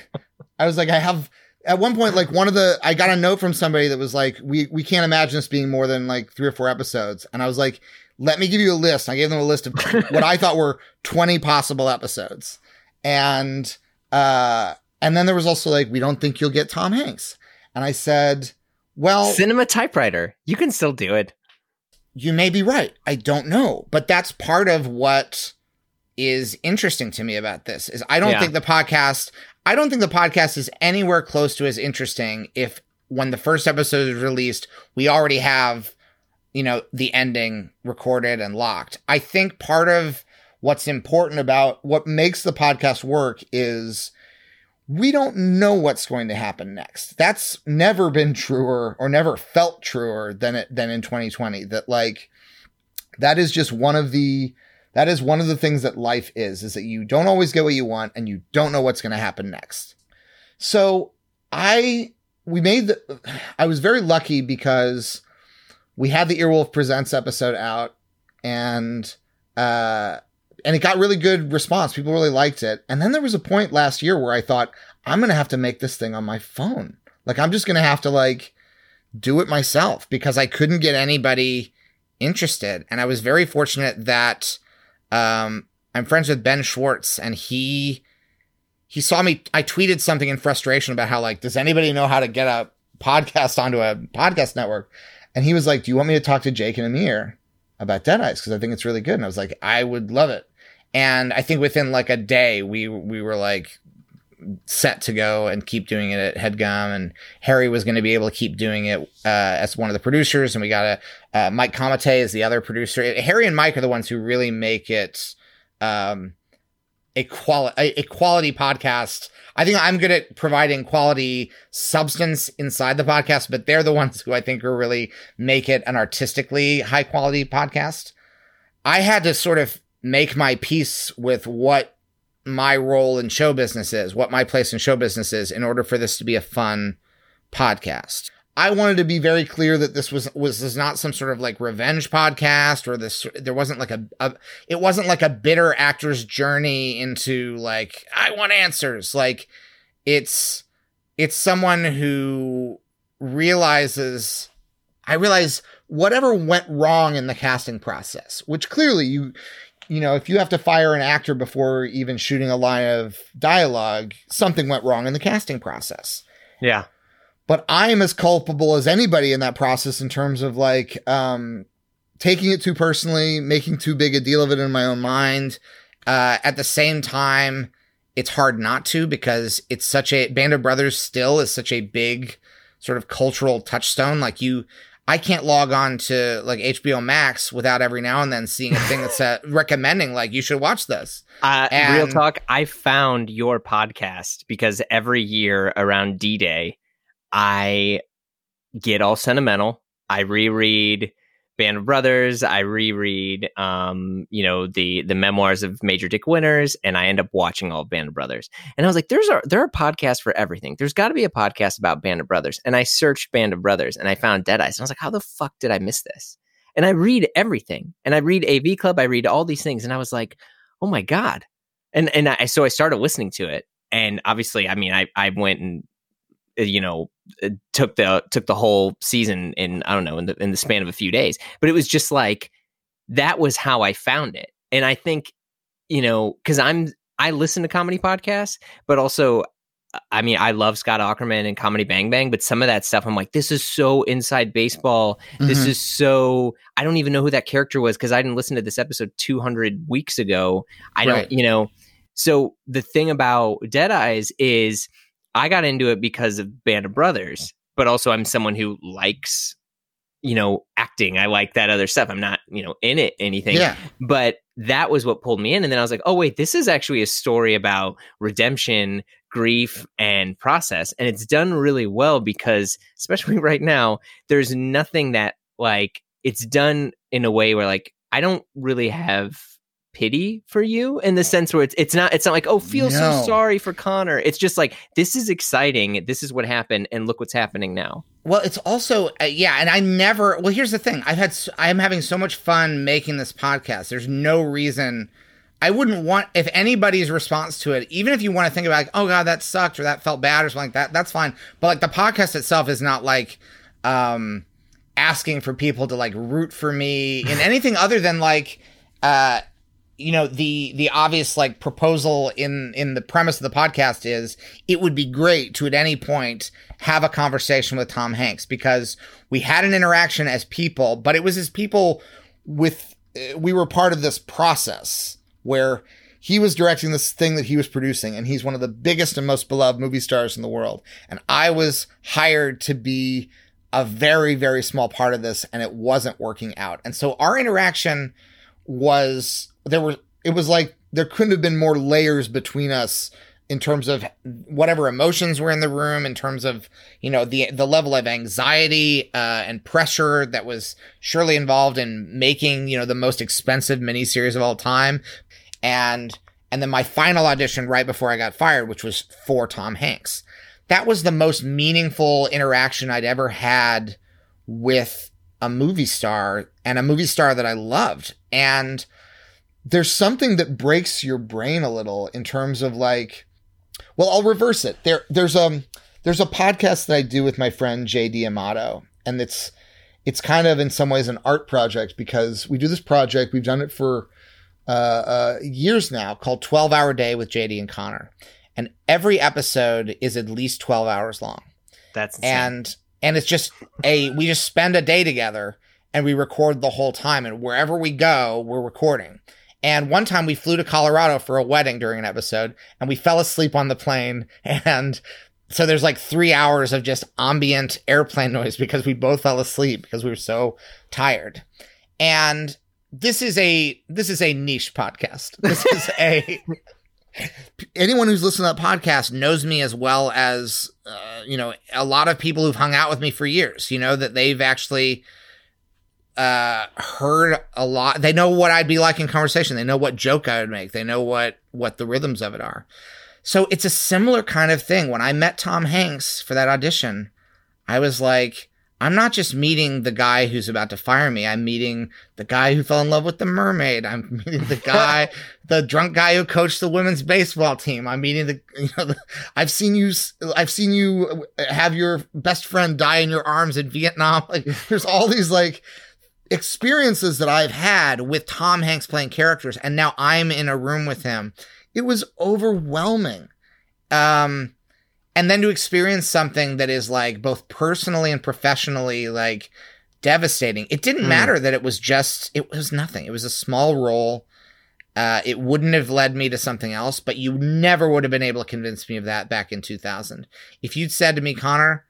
I was like, I have at one point, like one of the I got a note from somebody that was like, we we can't imagine this being more than like three or four episodes. And I was like, let me give you a list. I gave them a list of what I thought were 20 possible episodes. And uh and then there was also like, we don't think you'll get Tom Hanks. And I said, well, cinema typewriter. You can still do it. You may be right. I don't know, but that's part of what is interesting to me about this is I don't yeah. think the podcast I don't think the podcast is anywhere close to as interesting if when the first episode is released, we already have, you know, the ending recorded and locked. I think part of what's important about what makes the podcast work is we don't know what's going to happen next. That's never been truer or never felt truer than it than in 2020. That like that is just one of the that is one of the things that life is is that you don't always get what you want and you don't know what's going to happen next. So I we made the I was very lucky because we had the Earwolf Presents episode out and uh and it got really good response. People really liked it. And then there was a point last year where I thought, I'm going to have to make this thing on my phone. Like, I'm just going to have to, like, do it myself because I couldn't get anybody interested. And I was very fortunate that um, I'm friends with Ben Schwartz and he. He saw me. I tweeted something in frustration about how, like, does anybody know how to get a podcast onto a podcast network? And he was like, Do you want me to talk to Jake and Amir about Dead Eyes? Because I think it's really good. And I was like, I would love it. And I think within like a day, we we were like set to go and keep doing it at Headgum, and Harry was going to be able to keep doing it uh, as one of the producers, and we got a uh, Mike Comite is the other producer. Harry and Mike are the ones who really make it um, a quality a, quality podcast. I think I'm good at providing quality substance inside the podcast, but they're the ones who I think are really make it an artistically high quality podcast. I had to sort of make my peace with what my role in show business is, what my place in show business is, in order for this to be a fun podcast. I wanted to be very clear that this was was this not some sort of like revenge podcast or this there wasn't like a, a it wasn't like a bitter actor's journey into like I want answers like it's it's someone who realizes I realize whatever went wrong in the casting process which clearly you you know, if you have to fire an actor before even shooting a line of dialogue, something went wrong in the casting process. Yeah. But I am as culpable as anybody in that process in terms of like um, taking it too personally, making too big a deal of it in my own mind. Uh, at the same time, it's hard not to because it's such a Band of Brothers still is such a big sort of cultural touchstone. Like you, I can't log on to like HBO Max without every now and then seeing a thing that's uh, recommending like you should watch this. Uh, and- real talk, I found your podcast because every year around D Day, I get all sentimental. I reread Band of Brothers. I reread, um, you know, the the memoirs of Major Dick Winters, and I end up watching all Band of Brothers. And I was like, "There's a there are podcasts for everything. There's got to be a podcast about Band of Brothers." And I searched Band of Brothers, and I found Dead Eyes, and I was like, "How the fuck did I miss this?" And I read everything, and I read AV Club, I read all these things, and I was like, "Oh my god!" And and I so I started listening to it, and obviously, I mean, I I went and you know uh, took the took the whole season in I don't know in the in the span of a few days. But it was just like that was how I found it. And I think you know cuz I'm I listen to comedy podcasts, but also I mean, I love Scott Aukerman and Comedy Bang Bang, but some of that stuff, I'm like, this is so inside baseball. Mm-hmm. This is so, I don't even know who that character was because I didn't listen to this episode 200 weeks ago. I don't, you know. So the thing about Dead Eyes is I got into it because of Band of Brothers. but also I'm someone who likes you know acting. I like that other stuff. I'm not you know in it anything. Yeah. But that was what pulled me in, and then I was like, oh wait, this is actually a story about redemption, grief, and process, and it's done really well because especially right now, there's nothing that like it's done in a way where like I don't really have pity for you in the sense where it's it's not it's not like oh feel No. so sorry for Connor. It's just like this is exciting. This is what happened, and look what's happening now. Well, it's also uh, yeah, and I never. Well, here's the thing: I've had I'm having so much fun making this podcast. There's no reason I wouldn't want if anybody's response to it, even if you want to think about like, oh god, that sucked or that felt bad or something like that. That's fine. But like the podcast itself is not like um asking for people to like root for me in anything other than like uh you know the the obvious like proposal in in the premise of the podcast is it would be great to at any point have a conversation with Tom Hanks because we had an interaction as people but it was as people with uh, we were part of this process where he was directing this thing that he was producing and he's one of the biggest and most beloved movie stars in the world. And I was hired to be a very very small part of this and it wasn't working out. And so our interaction was there were it was like there couldn't have been more layers between us in terms of whatever emotions were in the room in terms of you know the the level of anxiety uh, and pressure that was surely involved in making you know the most expensive miniseries of all time. And and then my final audition right before I got fired which was for Tom Hanks. That was the most meaningful interaction I'd ever had with a movie star and a movie star that I loved. And there's something that breaks your brain a little in terms of like well I'll reverse it. There there's um there's a podcast that I do with my friend JD Amato and it's it's kind of in some ways an art project because we do this project. We've done it for uh, uh years now called 12 hour day with JD and Connor. And every episode is at least 12 hours long. That's insane. and and it's just a we just spend a day together and we record the whole time. And wherever we go we're recording and one time we flew to colorado for a wedding during an episode and we fell asleep on the plane. And so there's like three hours of just ambient airplane noise because we both fell asleep because we were so tired. And this is a this is a niche podcast. This is a anyone who's listened to that podcast knows me as well as uh, you know a lot of people who've hung out with me for years you know that they've actually uh heard a lot. They know what i'd be like in conversation. They know what joke i would make. They know what what the rhythms of it are. So it's a similar kind of thing. When i met tom hanks for that audition i was like i'm not just meeting the guy who's about to fire me. I'm meeting the guy who fell in love with the mermaid. I'm meeting the guy the drunk guy who coached the women's baseball team. I'm meeting the, you know, the, I've seen you, I've seen you have your best friend die in your arms in Vietnam. Like, there's all these like experiences that I've had with Tom Hanks playing characters, and now I'm in a room with him. It was overwhelming. Um, and then to experience something that is like both personally and professionally like devastating. It didn't Mm. matter that it was just, it was nothing. It was a small role. Uh, it wouldn't have led me to something else, but you never would have been able to convince me of that back in 2000. If you'd said to me, Connor,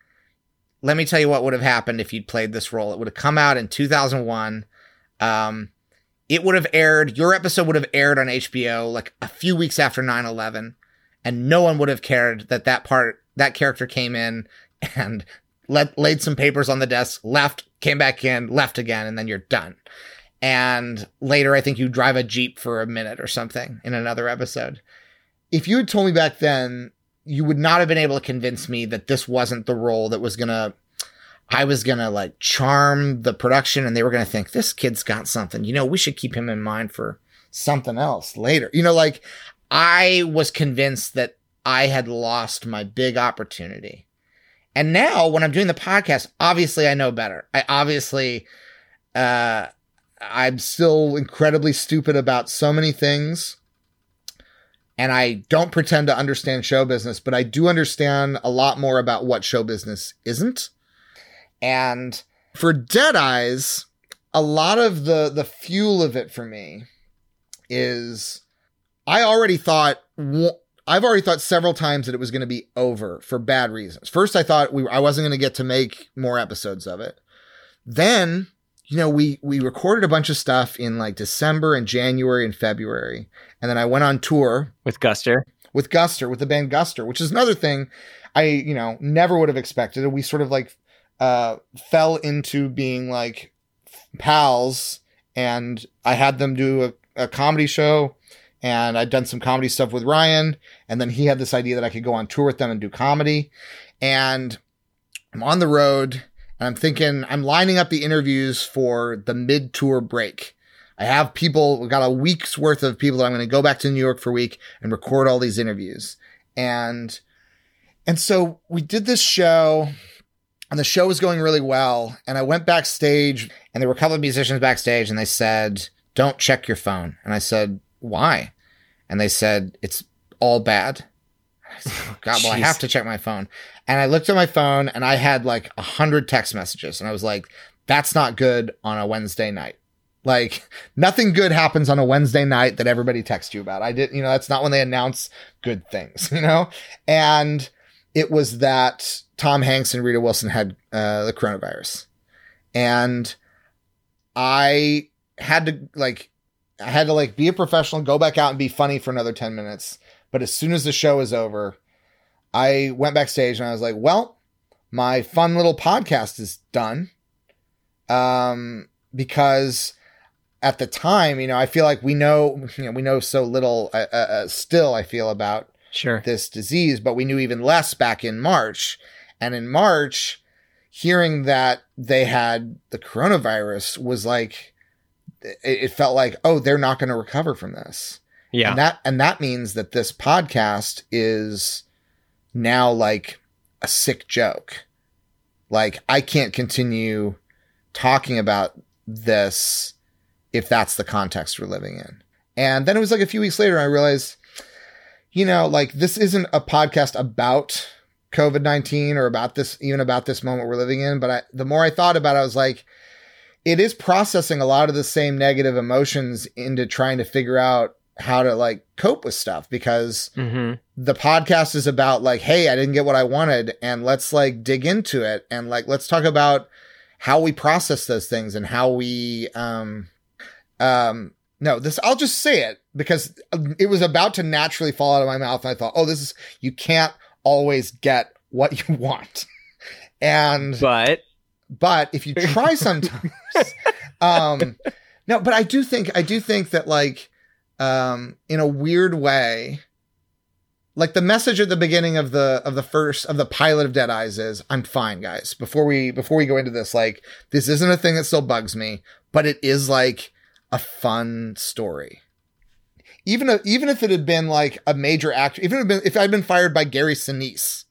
let me tell you what would have happened if you'd played this role. It would have come out in 2001. Um, it would have aired, your episode would have aired on HBO like a few weeks after 9 11, and no one would have cared that that part, that character came in and let, laid some papers on the desk, left, came back in, left again, and then you're done and later I think you drive a jeep for a minute or something in another episode. If you had told me back then, You would not have been able to convince me that this wasn't the role that was gonna I was gonna like charm the production and they were gonna think this kid's got something. You know, we should keep him in mind for something else later. You know, like I was convinced that I had lost my big opportunity. And now when I'm doing the podcast, obviously I know better. I obviously uh I'm still incredibly stupid about so many things. And I don't pretend to understand show business, but I do understand a lot more about what show business isn't. and For Dead Eyes, a lot of the the fuel of it for me is I already thought I've already thought several times that it was going to be over for bad reasons. First, I thought we I wasn't going to get to make more episodes of it. Then, you know, we we recorded a bunch of stuff in like December and January and February, and then I went on tour with Guster. With Guster, with the band Guster, which is another thing I you know never would have expected. We sort of like uh, fell into being like pals, and I had them do a, a comedy show and I'd done some comedy stuff with Ryan. And then he had this idea that I could go on tour with them and do comedy. And I'm on the road I'm thinking, I'm lining up the interviews for the mid tour break. I have people, we got a week's worth of people that I'm going to go back to New York for a week and record all these interviews. And, and so we did this show and the show was going really well. And I went backstage and there were a couple of musicians backstage and they said, don't check your phone. And I said, why? And they said, it's all bad. Said, oh, God, well, I have to check my phone. And I looked at my phone and I had like a hundred text messages. And I was like, that's not good on a Wednesday night. Like nothing good happens on a Wednesday night that everybody texts you about. I did, you know, that's not when they announce good things, you know? And it was that Tom Hanks and Rita Wilson had uh, the coronavirus. And I had to like I had to like be a professional, go back out and be funny for another 10 minutes. But as soon as the show was over, I went backstage and I was like, well, my fun little podcast is done. Um, because at the time, you know, I feel like we know, you know, we know so little uh, uh, uh still, I feel about sure this disease, but we knew even less back in March. And in March, hearing that they had the coronavirus was like, it, felt like, oh, they're not going to recover from this. Yeah. And that and that means that this podcast is now like a sick joke. Like I can't continue talking about this if that's the context we're living in. And then it was like a few weeks later I realized you know, like this isn't a podcast about COVID 19 or about this, even about this moment we're living in. But I, the more I thought about it, I was like, it is processing a lot of the same negative emotions into trying to figure out how to like cope with stuff because mm-hmm. the podcast is about like hey i didn't get what i wanted and let's like dig into it and like let's talk about how we process those things and how we um um no this i'll just say it because it was about to naturally fall out of my mouth and i thought oh this is you can't always get what you want and but but if you try sometimes, um, no, but I do think I do think that like um, in a weird way, like the message at the beginning of the of the first of the pilot of Dead Eyes is I'm fine, guys. Before we before we go into this, like this isn't a thing that still bugs me, but it is like a fun story. Even a, even if it had been like a major actor, even if, been, if I'd been fired by Gary Sinise,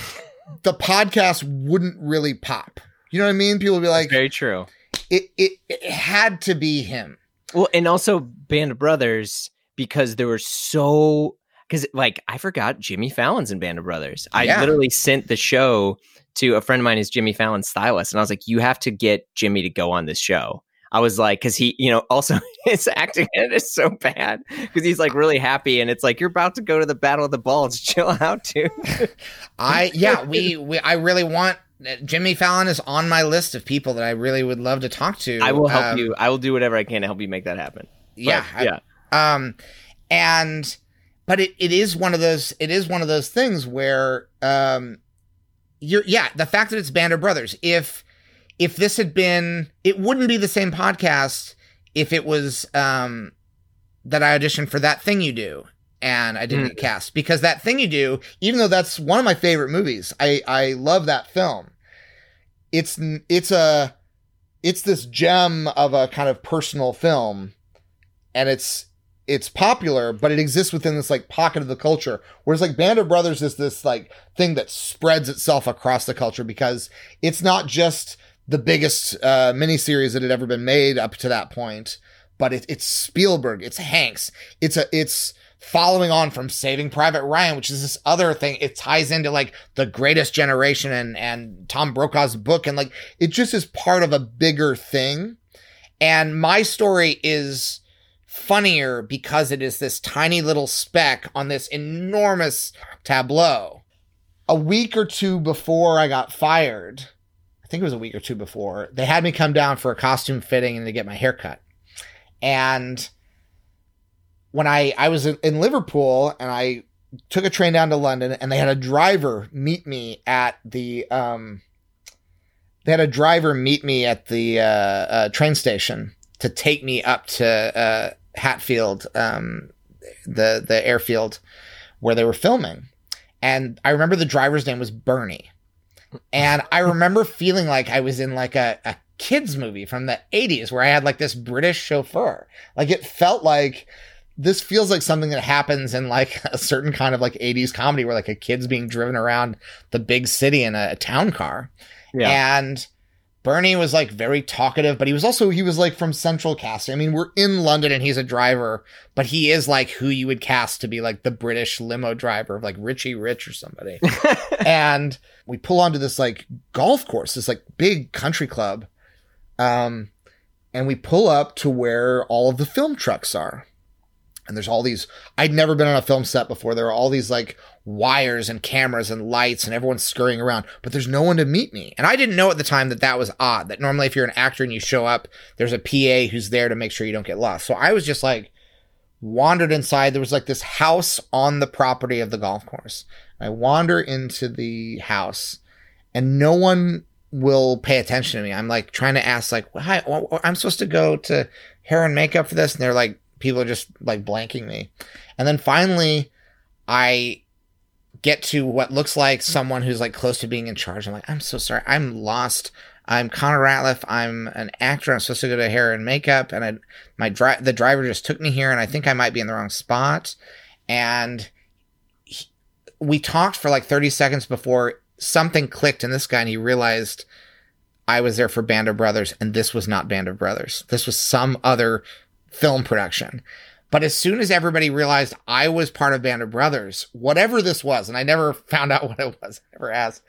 the podcast wouldn't really pop you know what I mean? People would be like, very true. It, it it had to be him. Well, and also Band of Brothers because there were so because like I forgot Jimmy Fallon's in Band of Brothers. I yeah. literally sent the show to a friend of mine who's Jimmy Fallon's stylist, and I was like, "You have to get Jimmy to go on this show." I was like, because he, you know, also his acting in it is so bad because he's like really happy, and it's like you're about to go to the Battle of the Balls. Chill out, dude. I yeah, we we I really want Jimmy Fallon is on my list of people that I really would love to talk to. I will help um, you. I will do whatever I can to help you make that happen. Yeah, but, yeah. I, um, and but it, it is one of those it is one of those things where um, you're yeah the fact that it's Band of Brothers. If if this had been, it wouldn't be the same podcast if it was um that I auditioned for that thing you do and I didn't mm. get cast because that thing you do, even though that's one of my favorite movies, I I love that film. It's it's a it's this gem of a kind of personal film, and it's it's popular, but it exists within this like pocket of the culture. Whereas like Band of Brothers is this like thing that spreads itself across the culture because it's not just the biggest uh, miniseries that had ever been made up to that point, but it, it's Spielberg, it's Hanks, it's a it's following on from Saving Private Ryan, which is this other thing. It ties into like the greatest generation and, and Tom Brokaw's book. And like, it just is part of a bigger thing. And my story is funnier because it is this tiny little speck on this enormous tableau. A week or two before I got fired, I think it was a week or two before, they had me come down for a costume fitting and to get my hair cut. And when I I was in, in Liverpool and I took a train down to London and they had a driver meet me at the um they had a driver meet me at the uh, uh, train station to take me up to uh, Hatfield, um, the the airfield where they were filming. And I remember the driver's name was Bernie. And I remember feeling like I was in like a, a kids movie from the 80s where I had like this British chauffeur. Like it felt like this feels like something that happens in like a certain kind of like 80s comedy where like a kid's being driven around the big city in a, a town car. Yeah. And Bernie was like very talkative, but he was also he was like from central casting. I mean, we're in London and he's a driver, but he is like who you would cast to be like the British limo driver of like Richie Rich or somebody. and we pull onto this like golf course, this like big country club. Um and we pull up to where all of the film trucks are and there's all these I'd never been on a film set before. There are all these like wires and cameras and lights and everyone's scurrying around, but there's no one to meet me. And I didn't know at the time that that was odd. That normally if you're an actor and you show up, there's a PA who's there to make sure you don't get lost. So I was just like wandered inside. There was like this house on the property of the golf course. I wander into the house and no one will pay attention to me. I'm like trying to ask like, "Hi, I'm supposed to go to hair and makeup for this?" And they're like people are just like blanking me. And then finally, I get to what looks like someone who's like close to being in charge. I'm like, I'm so sorry. I'm lost. I'm Connor Ratliff. I'm an actor. I'm supposed to go to hair and makeup, and I, my dri- the driver just took me here, and I think I might be in the wrong spot. And he, we talked for like 30 seconds before something clicked in this guy, and he realized I was there for Band of Brothers, and this was not Band of Brothers. This was some other film production. But as soon as everybody realized I was part of Band of Brothers, whatever this was, and I never found out what it was, I never asked.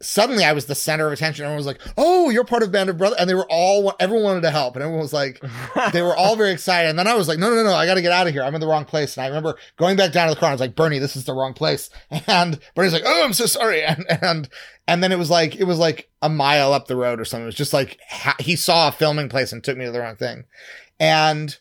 Suddenly, I was the center of attention. Everyone was like, "Oh, you're part of Band of Brothers," and they were all everyone wanted to help, and everyone was like, they were all very excited. And then I was like, "No, no, no, I got to get out of here. I'm in the wrong place." And I remember going back down to the car. I was like, "Bernie, this is the wrong place." And Bernie's like, "Oh, I'm so sorry." And and and then it was like it was like a mile up the road or something. It was just like ha- he saw a filming place and took me to the wrong thing, and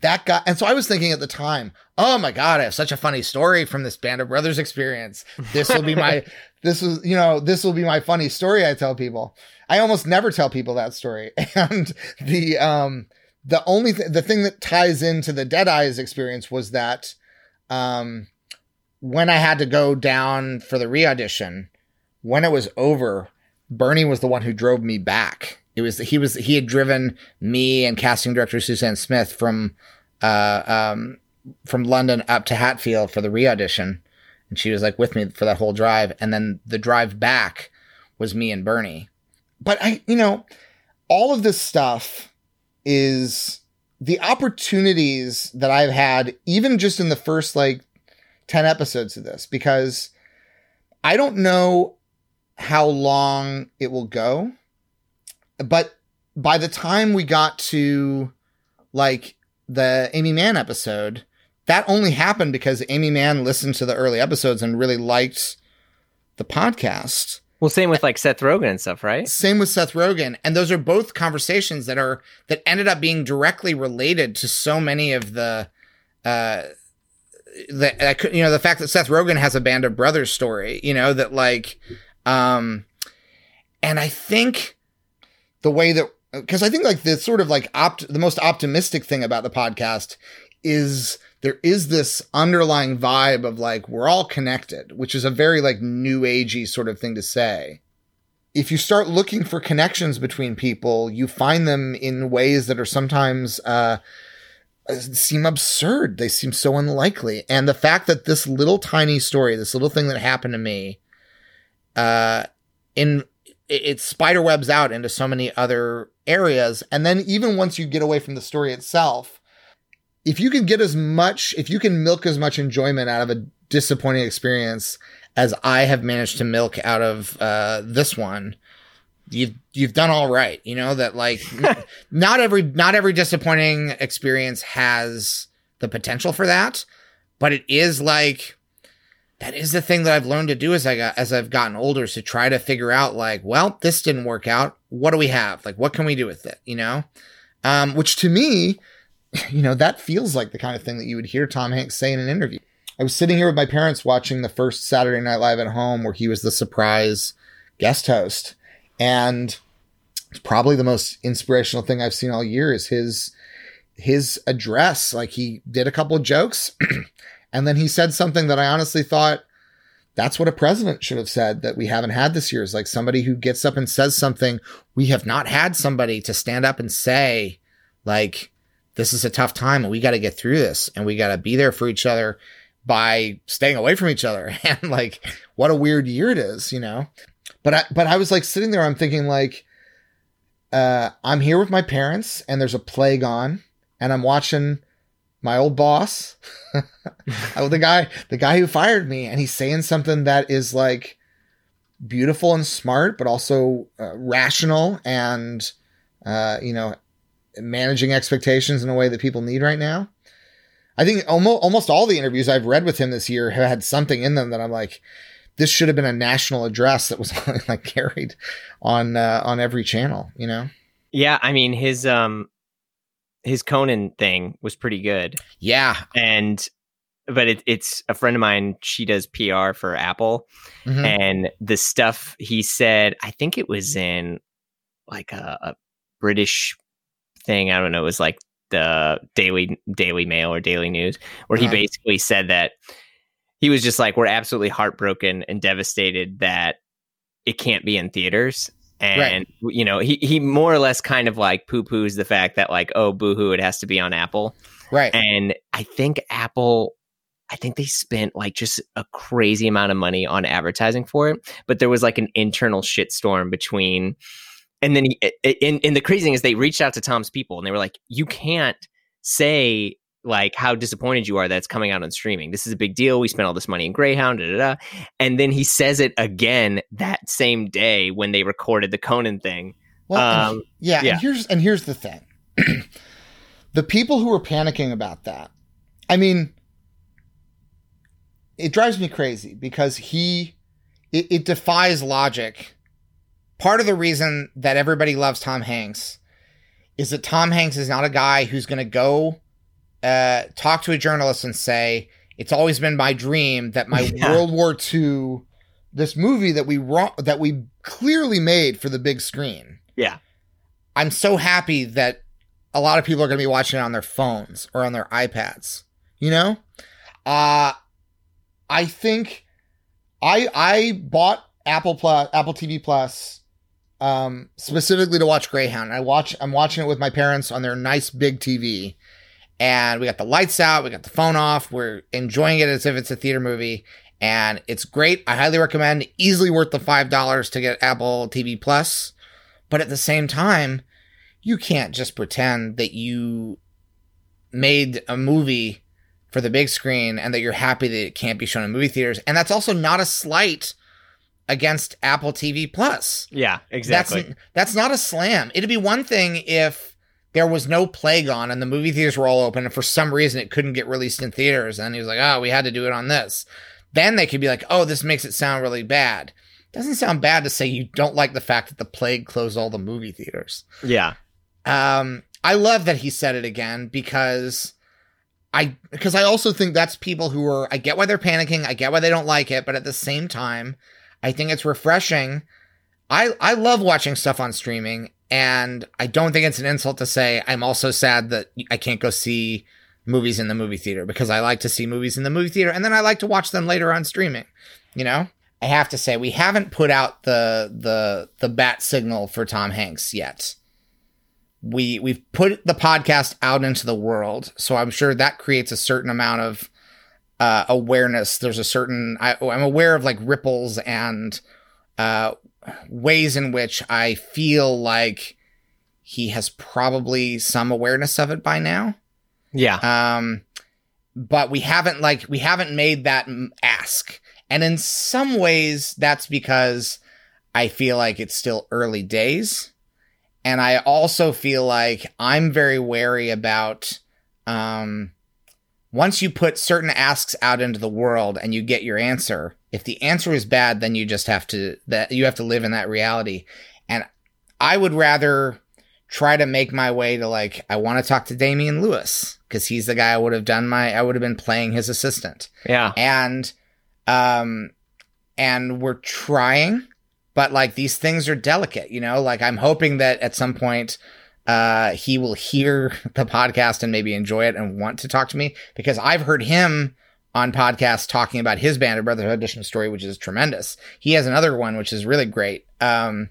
that guy and so i was thinking at the time oh my god i have such a funny story from this band of brothers experience. This will be my this is you know this will be my funny story i tell people. I almost never tell people that story. And the um the only th- the thing that ties into the dead eyes experience was that um when i had to go down for the re-audition when it was over bernie was the one who drove me back it was he was he had driven me and casting director Suzanne Smith from uh, um, from London up to Hatfield for the re-audition, and she was like with me for that whole drive. And then the drive back was me and Bernie. But I, you know, all of this stuff is the opportunities that I've had, even just in the first like 10 episodes of this, because I don't know how long it will go but by the time we got to like the Aimee Mann episode, that only happened because Aimee Mann listened to the early episodes and really liked the podcast. Well, same with like Seth Rogen and stuff, right? Same with Seth Rogen, and those are both conversations that are that ended up being directly related to so many of the, uh, that I could, you know, the fact that Seth Rogen has a Band of Brothers story, you know, that like, um, and I think the way that because I think like the sort of like opt the most optimistic thing about the podcast is there is this underlying vibe of like we're all connected, which is a very like new agey sort of thing to say. If you start looking for connections between people, you find them in ways that are sometimes uh, seem absurd. They seem so unlikely. And the fact that this little tiny story, this little thing that happened to me, uh, in it, it spider webs out into so many other areas. And then even once you get away from the story itself, if you can get as much, if you can milk as much enjoyment out of a disappointing experience as I have managed to milk out of uh, this one, you've you've done all right. You know that like n- not every not every disappointing experience has the potential for that, but it is like that is the thing that I've learned to do as I got as I've gotten older is to try to figure out like, well, this didn't work out. What do we have? Like, what can we do with it? You know, um, which to me, you know, that feels like the kind of thing that you would hear Tom Hanks say in an interview. I was sitting here with my parents watching the first Saturday Night Live at home where he was the surprise guest host. And it's probably the most inspirational thing I've seen all year is his his address. Like he did a couple of jokes and then he said something that I honestly thought that's what a president should have said that we haven't had this year is like somebody who gets up and says something we have not had somebody to stand up and say like this is a tough time and we got to get through this and we got to be there for each other by staying away from each other. And like what a weird year it is you know? But i but i was like sitting there i'm thinking like uh i'm here with my parents and there's a plague on and i'm watching my old boss oh, the guy the guy who fired me and he's saying something that is like beautiful and smart but also uh, rational and uh you know managing expectations in a way that people need right now I think almost almost all the interviews I've read with him this year have had something in them that I'm like, this should have been a national address that was like carried on uh, on every channel. You know? Yeah, I mean his um his Conan thing was pretty good. Yeah, and but it, it's a friend of mine. She does PR for Apple, mm-hmm. and the stuff he said, I think it was in like a, a British thing. I don't know. It was like the Daily Daily Mail or Daily News, where he basically said that he was just like, "We're absolutely heartbroken and devastated that it can't be in theaters." And right. you know, he he more or less kind of like poo poos the fact that like, oh, boohoo, it has to be on Apple, right? And I think Apple I think they spent like just a crazy amount of money on advertising for it, but there was like an internal shitstorm between and then he, in, in the crazy thing is they reached out to Tom's people and they were like, you can't say like how disappointed you are that it's coming out on streaming. This is a big deal. We spent all this money in Greyhound, da, da, da. and then he says it again that same day when they recorded the Conan thing. Well, um, and, yeah, yeah. And here's and here's the thing: the people who were panicking about that. I mean, it drives me crazy because he it, it defies logic part of the reason that everybody loves Tom Hanks is that Tom Hanks is not a guy who's going to go uh, talk to a journalist and say, "It's always been my dream that my yeah. World War II, this movie that we that we clearly made for the big screen." Yeah, I'm so happy that a lot of people are going to be watching it on their phones or on their iPads. You know, uh, I think I I bought Apple Plus, Apple TV Plus um, specifically to watch Greyhound. I watch. I'm watching it with my parents on their nice big TV, and we got the lights out, we got the phone off. We're enjoying it as if it's a theater movie, and it's great. I highly recommend. Easily worth the five dollars to get Apple TV Plus, but at the same time, you can't just pretend that you made a movie for the big screen and that you're happy that it can't be shown in movie theaters. And that's also not a slight against Apple TV Plus. Yeah, exactly. That's that's not a slam. It'd be one thing if there was no plague on and the movie theaters were all open and for some reason it couldn't get released in theaters and he was like, "Oh, we had to do it on this." Then they could be like, "Oh, this makes it sound really bad." Doesn't sound bad to say you don't like the fact that the plague closed all the movie theaters. Yeah. Um I love that he said it again because I because I also think that's people who are I get why they're panicking, I get why they don't like it, but at the same time, I think it's refreshing. I I love watching stuff on streaming, and I don't think it's an insult to say I'm also sad that I can't go see movies in the movie theater because I like to see movies in the movie theater, and then I like to watch them later on streaming. You know, I have to say we haven't put out the the the bat signal for Tom Hanks yet. We we've put the podcast out into the world, so I'm sure that creates a certain amount of uh, awareness. There's a certain I, am aware of like ripples and uh, ways in which I feel like he has probably some awareness of it by now. Yeah. Um, but we haven't like we haven't made that ask, and in some ways that's because I feel like it's still early days. And I also feel like I'm very wary about um, once you put certain asks out into the world and you get your answer, if the answer is bad, then you just have to that you have to live in that reality. And I would rather try to make my way to like I want to talk to Damian Lewis because he's the guy I would have done my I would have been playing his assistant. Yeah. And um and we're trying, but like these things are delicate, you know? Like I'm hoping that at some point uh he will hear the podcast and maybe enjoy it and want to talk to me because I've heard him on podcasts talking about his Band of Brothers audition story, which is tremendous. He has another one which is really great. Um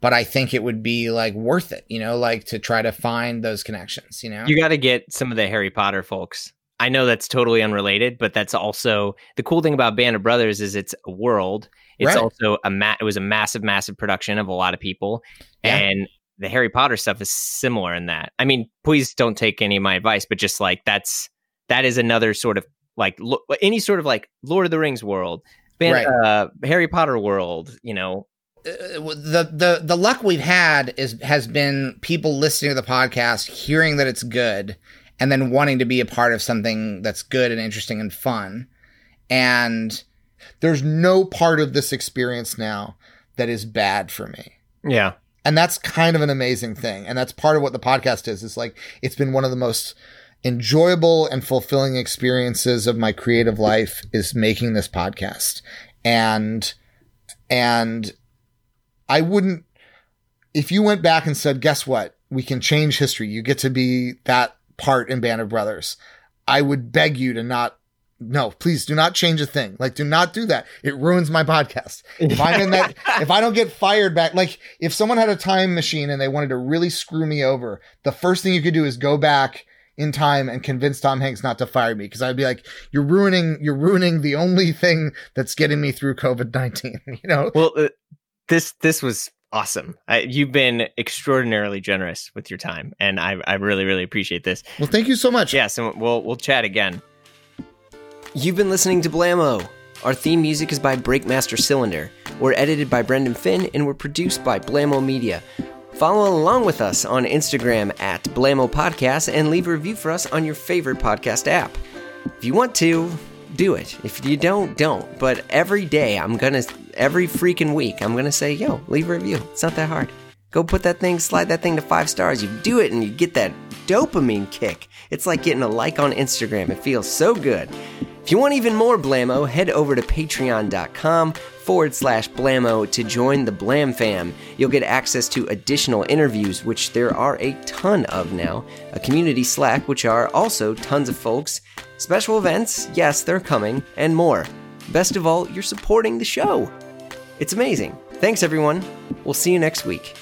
but I think it would be like worth it, you know, like to try to find those connections, you know. You got to get some of the Harry Potter folks. I know that's totally unrelated, but that's also the cool thing about Band of Brothers is it's a world. It's Right. also a ma- it was a massive massive production of a lot of people Yeah. and the Harry Potter stuff is similar in that. I mean, please don't take any of my advice, but just like that's that is another sort of like lo- any sort of like Lord of the Rings world, Right. uh, Harry Potter world, you know. Uh, the the the luck we've had is has been people listening to the podcast, hearing that it's good, and then wanting to be a part of something that's good and interesting and fun. And There's no part of this experience now that is bad for me. Yeah. And that's kind of an amazing thing. And that's part of what the podcast is. It's like it's been one of the most enjoyable and fulfilling experiences of my creative life is making this podcast. And and i wouldn't if you went back and said guess what? We can change history. You get to be that part in band of brothers. I would beg you to not no please do not change a thing like do not do that it ruins my podcast if i'm in that if I don't get fired back, like if someone had a time machine and they wanted to really screw me over, the first thing you could do is go back in time and convince Tom Hanks not to fire me because I'd be like, "You're ruining, you're ruining the only thing that's getting me through COVID nineteen. You know, Well, uh, this this was awesome. I, you've been extraordinarily generous with your time, and I I really really appreciate this. well, thank you so much. Yes, and we'll we'll chat again. You've been listening to Blamo. Our theme music is by Breakmaster Cylinder. We're edited by Brendan Finn, and we're produced by Blamo Media. Follow along with us on Instagram at Blamo Podcast and leave a review for us on your favorite podcast app. If you want to, do it. If you don't, don't. But every day, I'm gonna, every freaking week, I'm gonna say, yo, leave a review. It's not that hard. Go put that thing, slide that thing to five stars. You do it and you get that dopamine kick. It's like getting a like on Instagram. It feels so good. If you want even more Blamo, head over to patreon.com forward slash Blamo to join the Blam fam. You'll get access to additional interviews, which there are a ton of now, a community Slack, which are also tons of folks, special events, yes, they're coming, and more. Best of all, you're supporting the show. It's amazing. Thanks, everyone. We'll see you next week.